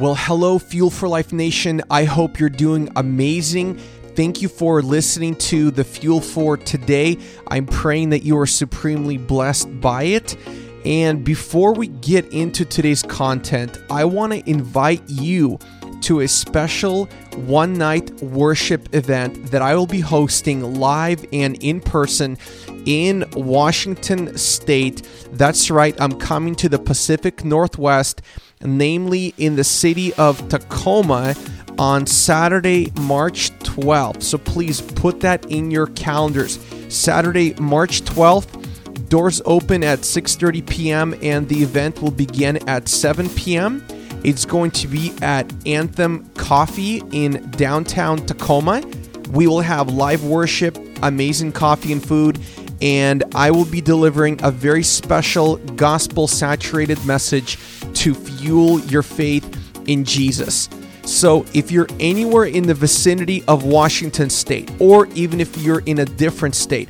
Well, hello, Fuel for Life Nation. I hope you're doing amazing. Thank you for listening to the Fuel for today. I'm praying that you are supremely blessed by it. And before we get into today's content, I want to invite you to a special one night worship event that I will be hosting live and in person in Washington State. That's right, I'm coming to the Pacific Northwest, namely in the city of Tacoma on Saturday, March 12th. So please put that in your calendars. Saturday, March 12th. Doors open at 6:30 p.m. and the event will begin at 7 p.m. It's going to be at Anthem Coffee in downtown Tacoma. We will have live worship, amazing coffee and food, and I will be delivering a very special gospel saturated message to fuel your faith in Jesus. So, if you're anywhere in the vicinity of Washington State, or even if you're in a different state,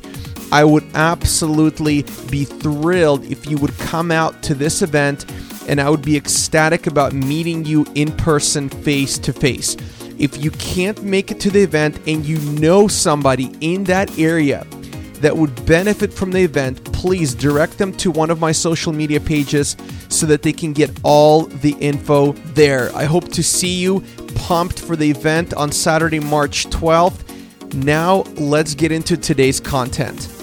I would absolutely be thrilled if you would come out to this event, and I would be ecstatic about meeting you in person, face to face. If you can't make it to the event and you know somebody in that area that would benefit from the event, please direct them to one of my social media pages so that they can get all the info there. I hope to see you pumped for the event on Saturday, March 12th. Now, let's get into today's content.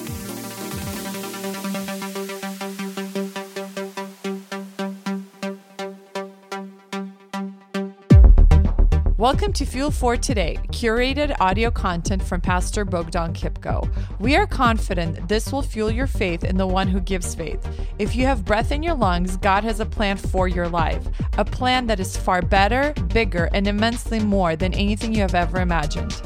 Welcome to Fuel for Today, curated audio content from Pastor Bogdan Kipko. We are confident this will fuel your faith in the one who gives faith. If you have breath in your lungs, God has a plan for your life, a plan that is far better, bigger, and immensely more than anything you have ever imagined.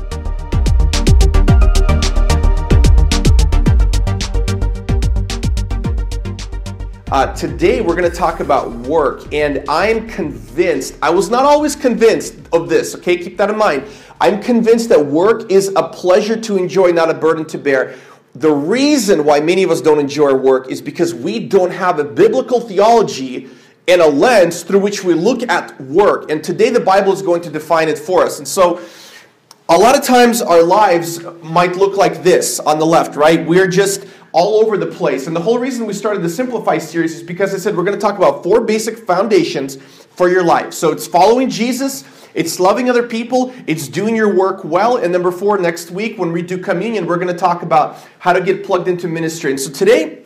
Uh, today, we're going to talk about work, and I'm convinced, I was not always convinced of this, okay? Keep that in mind. I'm convinced that work is a pleasure to enjoy, not a burden to bear. The reason why many of us don't enjoy our work is because we don't have a biblical theology and a lens through which we look at work. And today, the Bible is going to define it for us. And so, a lot of times, our lives might look like this on the left, right? We're just all over the place. And the whole reason we started the Simplify series is because I said we're going to talk about four basic foundations for your life. So it's following Jesus, it's loving other people, it's doing your work well. And number four, next week when we do communion, we're going to talk about how to get plugged into ministry. And so today,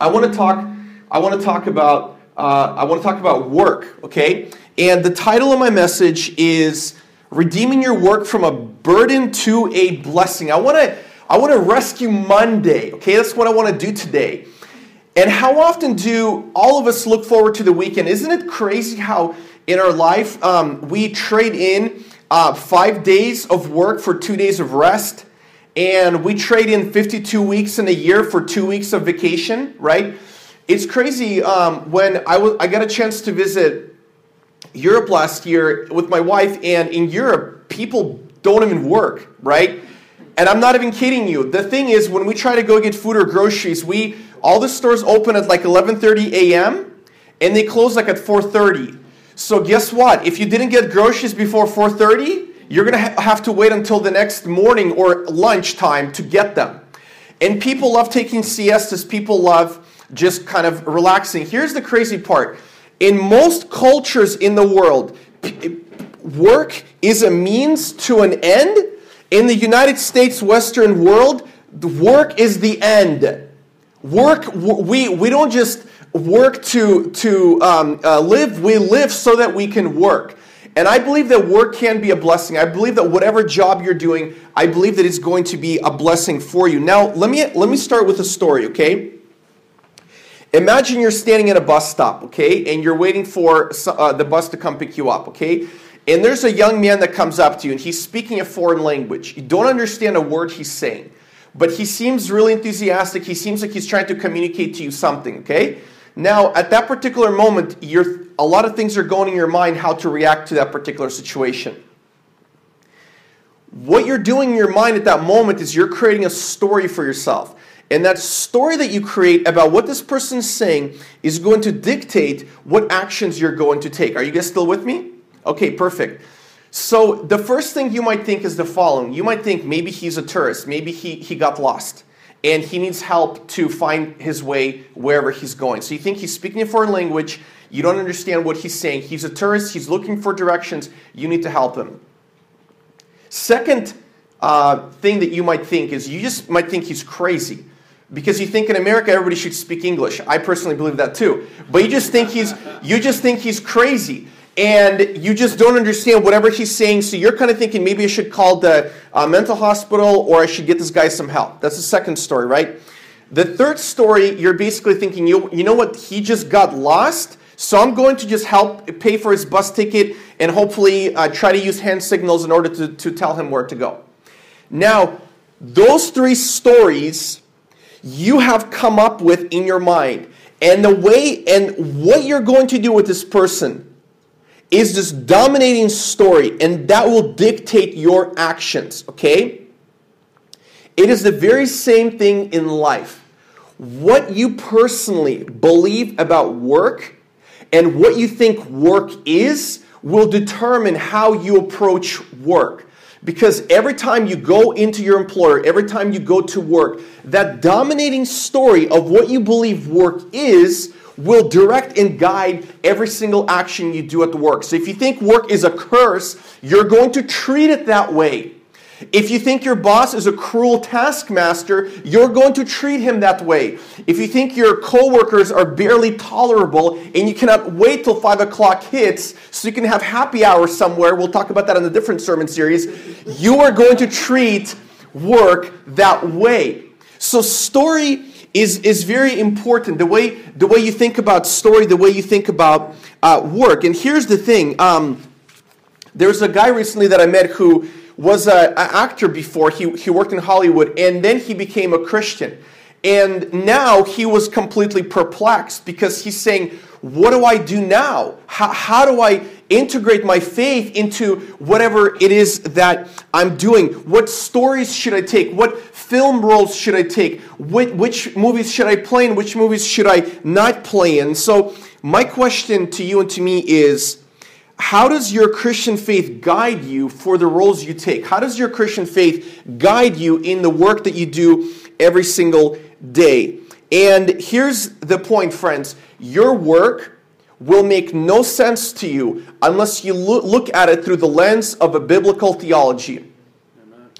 I want to talk. I want to talk about. Uh, I want to talk about work. Okay, and the title of my message is "Redeeming Your Work from a Burden to a Blessing." I want to I want to rescue Monday. Okay, that's what I want to do today. And how often do all of us look forward to the weekend? Isn't it crazy how in our life um, we trade in uh, five days of work for two days of rest? And we trade in 52 weeks in a year for two weeks of vacation, right? It's crazy. Um, when I, w- I got a chance to visit Europe last year with my wife, and in Europe, people don't even work, right? And I'm not even kidding you. The thing is, when we try to go get food or groceries, we all the stores open at like 11:30 a.m. and they close like at 4:30. So guess what? If you didn't get groceries before 4:30, you're gonna ha- have to wait until the next morning or lunchtime to get them. And people love taking siestas. People love just kind of relaxing. Here's the crazy part: in most cultures in the world, work is a means to an end in the United States Western world, work is the end. Work, we, we don't just work to, to um, uh, live, we live so that we can work. And I believe that work can be a blessing. I believe that whatever job you're doing, I believe that it's going to be a blessing for you. Now, let me, let me start with a story, okay? Imagine you're standing at a bus stop, okay, and you're waiting for uh, the bus to come pick you up, okay? And there's a young man that comes up to you and he's speaking a foreign language. You don't understand a word he's saying, but he seems really enthusiastic. He seems like he's trying to communicate to you something, okay? Now, at that particular moment, you're, a lot of things are going in your mind how to react to that particular situation. What you're doing in your mind at that moment is you're creating a story for yourself. And that story that you create about what this person's saying is going to dictate what actions you're going to take. Are you guys still with me? Okay, perfect. So the first thing you might think is the following. You might think maybe he's a tourist, maybe he, he got lost, and he needs help to find his way wherever he's going. So you think he's speaking a foreign language, you don't understand what he's saying. He's a tourist, he's looking for directions, you need to help him. Second uh, thing that you might think is you just might think he's crazy because you think in America everybody should speak English. I personally believe that too. But you just think he's you just think he's crazy and you just don't understand whatever he's saying. So you're kind of thinking maybe I should call the uh, mental hospital or I should get this guy some help. That's the second story, right? The third story, you're basically thinking, you, you know what, he just got lost. So I'm going to just help pay for his bus ticket and hopefully uh, try to use hand signals in order to, to tell him where to go. Now, those three stories you have come up with in your mind. And the way and what you're going to do with this person is this dominating story, and that will dictate your actions, okay? It is the very same thing in life. What you personally believe about work and what you think work is will determine how you approach work. Because every time you go into your employer, every time you go to work, that dominating story of what you believe work is will direct and guide every single action you do at the work. So if you think work is a curse, you're going to treat it that way. If you think your boss is a cruel taskmaster, you're going to treat him that way. If you think your coworkers are barely tolerable and you cannot wait till five o'clock hits so you can have happy hour somewhere, we'll talk about that in a different sermon series, you are going to treat work that way. So, story is, is very important. The way, the way you think about story, the way you think about uh, work. And here's the thing um, there's a guy recently that I met who was an actor before. He, he worked in Hollywood, and then he became a Christian. And now he was completely perplexed because he's saying, What do I do now? How, how do I integrate my faith into whatever it is that I'm doing? What stories should I take? What film roles should I take? Which, which movies should I play in? Which movies should I not play in? So, my question to you and to me is how does your Christian faith guide you for the roles you take? How does your Christian faith guide you in the work that you do every single day? And here's the point, friends your work will make no sense to you unless you look at it through the lens of a biblical theology.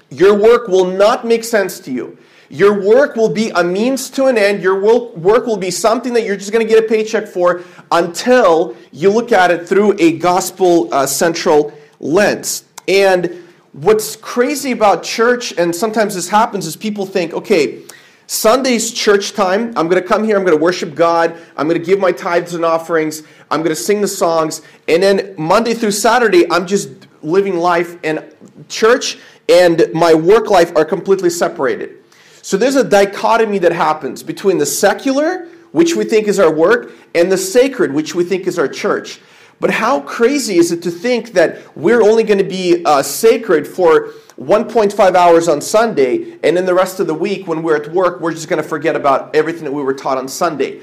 Your work will not make sense to you. Your work will be a means to an end. Your work will be something that you're just going to get a paycheck for until you look at it through a gospel uh, central lens. And what's crazy about church, and sometimes this happens, is people think, okay, Sunday's church time. I'm going to come here. I'm going to worship God. I'm going to give my tithes and offerings. I'm going to sing the songs. And then Monday through Saturday, I'm just living life. And church and my work life are completely separated. So there's a dichotomy that happens between the secular, which we think is our work, and the sacred, which we think is our church. But how crazy is it to think that we're only going to be uh, sacred for 1.5 hours on Sunday, and then the rest of the week when we're at work, we're just going to forget about everything that we were taught on Sunday?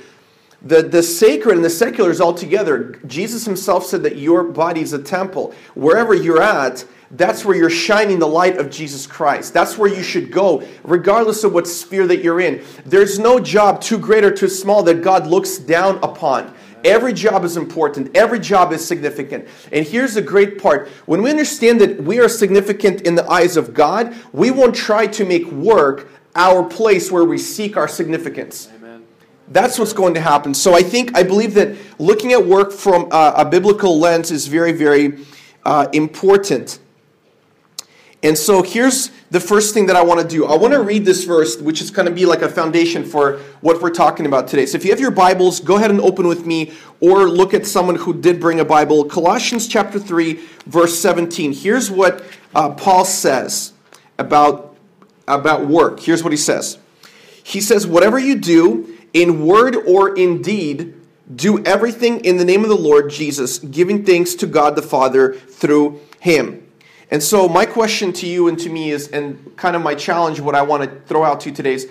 The, the sacred and the secular is all together. Jesus himself said that your body is a temple. Wherever you're at, that's where you're shining the light of Jesus Christ. That's where you should go, regardless of what sphere that you're in. There's no job too great or too small that God looks down upon. Every job is important. Every job is significant. And here's the great part. When we understand that we are significant in the eyes of God, we won't try to make work our place where we seek our significance. Amen. That's what's going to happen. So I think, I believe that looking at work from a, a biblical lens is very, very uh, important. And so here's the first thing that I want to do. I want to read this verse, which is going to be like a foundation for what we're talking about today. So if you have your Bibles, go ahead and open with me or look at someone who did bring a Bible. Colossians chapter 3, verse 17. Here's what uh, Paul says about, about work. Here's what he says He says, Whatever you do, in word or in deed, do everything in the name of the Lord Jesus, giving thanks to God the Father through him. And so, my question to you and to me is, and kind of my challenge, what I want to throw out to you today is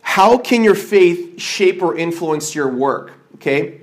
how can your faith shape or influence your work? Okay?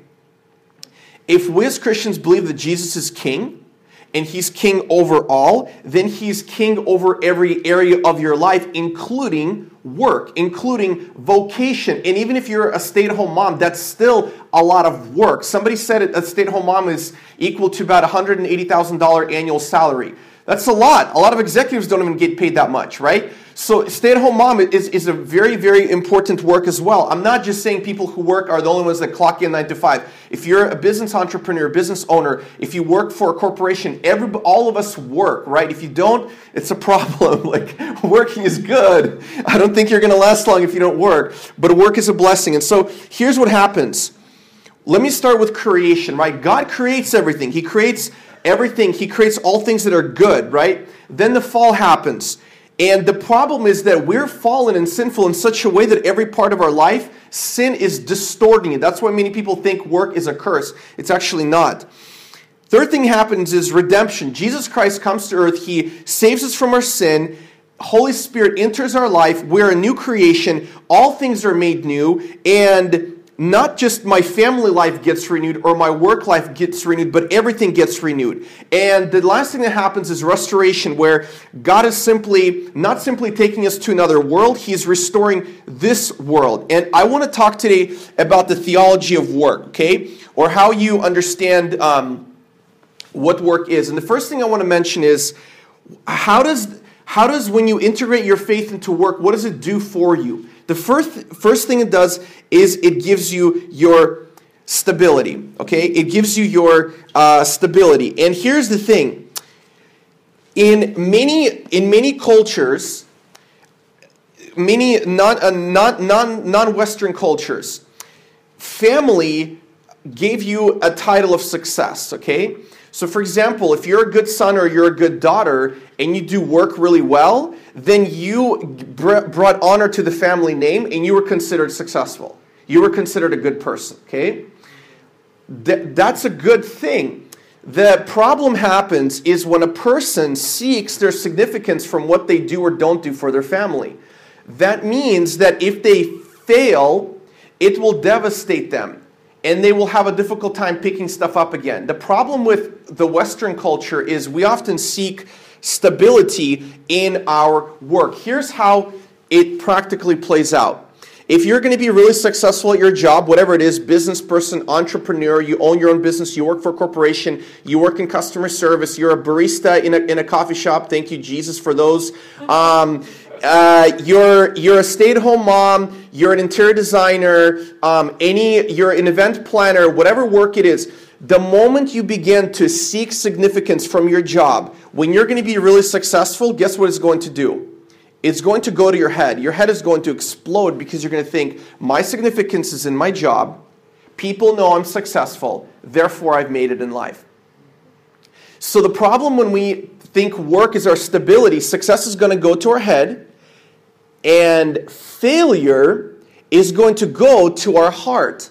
If we as Christians believe that Jesus is king, and he's king over all, then he's king over every area of your life, including work, including vocation. And even if you're a stay at home mom, that's still a lot of work. Somebody said a stay at home mom is equal to about $180,000 annual salary. That's a lot. A lot of executives don't even get paid that much, right? So stay at home mom is, is a very, very important work as well. I'm not just saying people who work are the only ones that clock in nine to five. If you're a business entrepreneur, business owner, if you work for a corporation, every, all of us work, right? If you don't, it's a problem. like working is good. I don't think you're going to last long if you don't work, but work is a blessing. And so here's what happens. Let me start with creation, right? God creates everything. He creates everything, He creates all things that are good, right? Then the fall happens. And the problem is that we're fallen and sinful in such a way that every part of our life, sin is distorting it. That's why many people think work is a curse. It's actually not. Third thing happens is redemption. Jesus Christ comes to earth, He saves us from our sin. Holy Spirit enters our life. We're a new creation. All things are made new. And not just my family life gets renewed or my work life gets renewed, but everything gets renewed. And the last thing that happens is restoration, where God is simply, not simply taking us to another world, He's restoring this world. And I want to talk today about the theology of work, okay? Or how you understand um, what work is. And the first thing I want to mention is how does, how does when you integrate your faith into work, what does it do for you? The first, first thing it does is it gives you your stability. Okay? It gives you your uh, stability. And here's the thing in many, in many cultures, many non, uh, non, non, non-Western cultures, family gave you a title of success, okay? So, for example, if you're a good son or you're a good daughter and you do work really well, then you brought honor to the family name and you were considered successful. You were considered a good person, okay? That's a good thing. The problem happens is when a person seeks their significance from what they do or don't do for their family. That means that if they fail, it will devastate them and they will have a difficult time picking stuff up again. The problem with the Western culture is we often seek stability in our work. Here's how it practically plays out. If you're going to be really successful at your job, whatever it is, business person, entrepreneur, you own your own business, you work for a corporation, you work in customer service, you're a barista in a, in a coffee shop, thank you, Jesus, for those. Um, uh, you're you're a stay-at-home mom, you're an interior designer, um, any you're an event planner, whatever work it is. The moment you begin to seek significance from your job, when you're going to be really successful, guess what it's going to do? It's going to go to your head. Your head is going to explode because you're going to think, my significance is in my job. People know I'm successful, therefore I've made it in life. So the problem when we think work is our stability, success is going to go to our head and failure is going to go to our heart.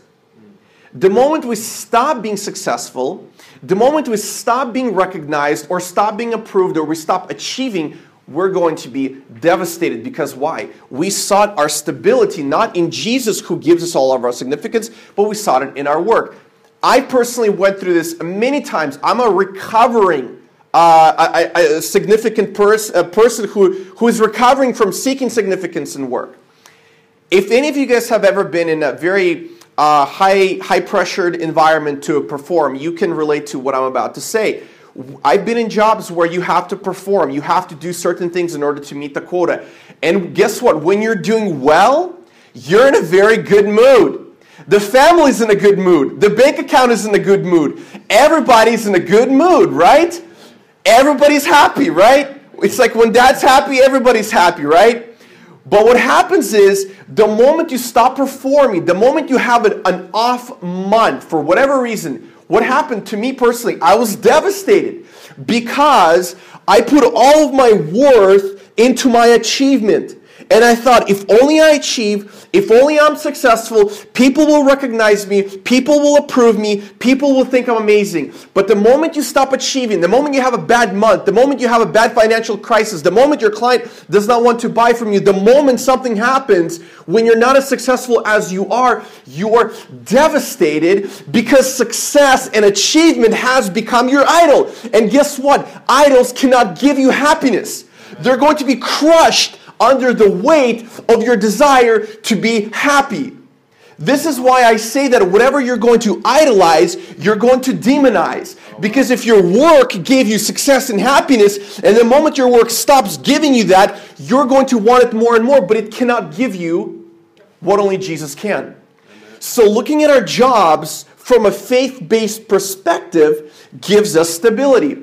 The moment we stop being successful, the moment we stop being recognized or stop being approved or we stop achieving, we're going to be devastated because why? We sought our stability not in Jesus who gives us all of our significance, but we sought it in our work. I personally went through this many times. I'm a recovering uh, a, a, significant pers- a person who, who is recovering from seeking significance in work. If any of you guys have ever been in a very uh, high, high pressured environment to perform, you can relate to what I'm about to say. I've been in jobs where you have to perform, you have to do certain things in order to meet the quota. And guess what? When you're doing well, you're in a very good mood. The family's in a good mood. The bank account is in a good mood. Everybody's in a good mood, right? Everybody's happy, right? It's like when dad's happy, everybody's happy, right? But what happens is the moment you stop performing, the moment you have an, an off month for whatever reason, what happened to me personally, I was devastated because I put all of my worth into my achievement. And I thought, if only I achieve, if only I'm successful, people will recognize me, people will approve me, people will think I'm amazing. But the moment you stop achieving, the moment you have a bad month, the moment you have a bad financial crisis, the moment your client does not want to buy from you, the moment something happens when you're not as successful as you are, you are devastated because success and achievement has become your idol. And guess what? Idols cannot give you happiness. They're going to be crushed under the weight of your desire to be happy. This is why I say that whatever you're going to idolize, you're going to demonize. Because if your work gave you success and happiness, and the moment your work stops giving you that, you're going to want it more and more, but it cannot give you what only Jesus can. So, looking at our jobs from a faith based perspective gives us stability.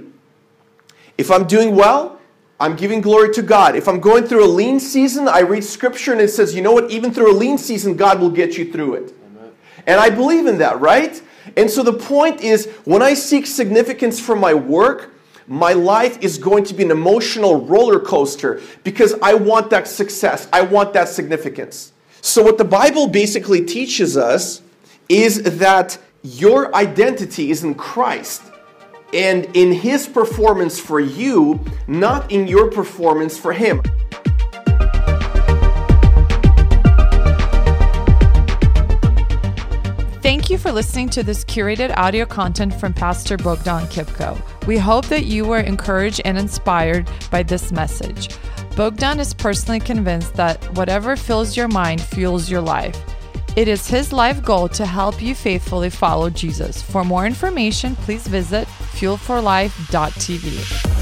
If I'm doing well, I'm giving glory to God. If I'm going through a lean season, I read scripture and it says, you know what, even through a lean season, God will get you through it. Amen. And I believe in that, right? And so the point is, when I seek significance from my work, my life is going to be an emotional roller coaster because I want that success. I want that significance. So, what the Bible basically teaches us is that your identity is in Christ and in His performance for you, not in your performance for Him. Thank you for listening to this curated audio content from Pastor Bogdan Kipko. We hope that you were encouraged and inspired by this message. Bogdan is personally convinced that whatever fills your mind fuels your life. It is his life goal to help you faithfully follow Jesus. For more information, please visit fuelforlife.tv.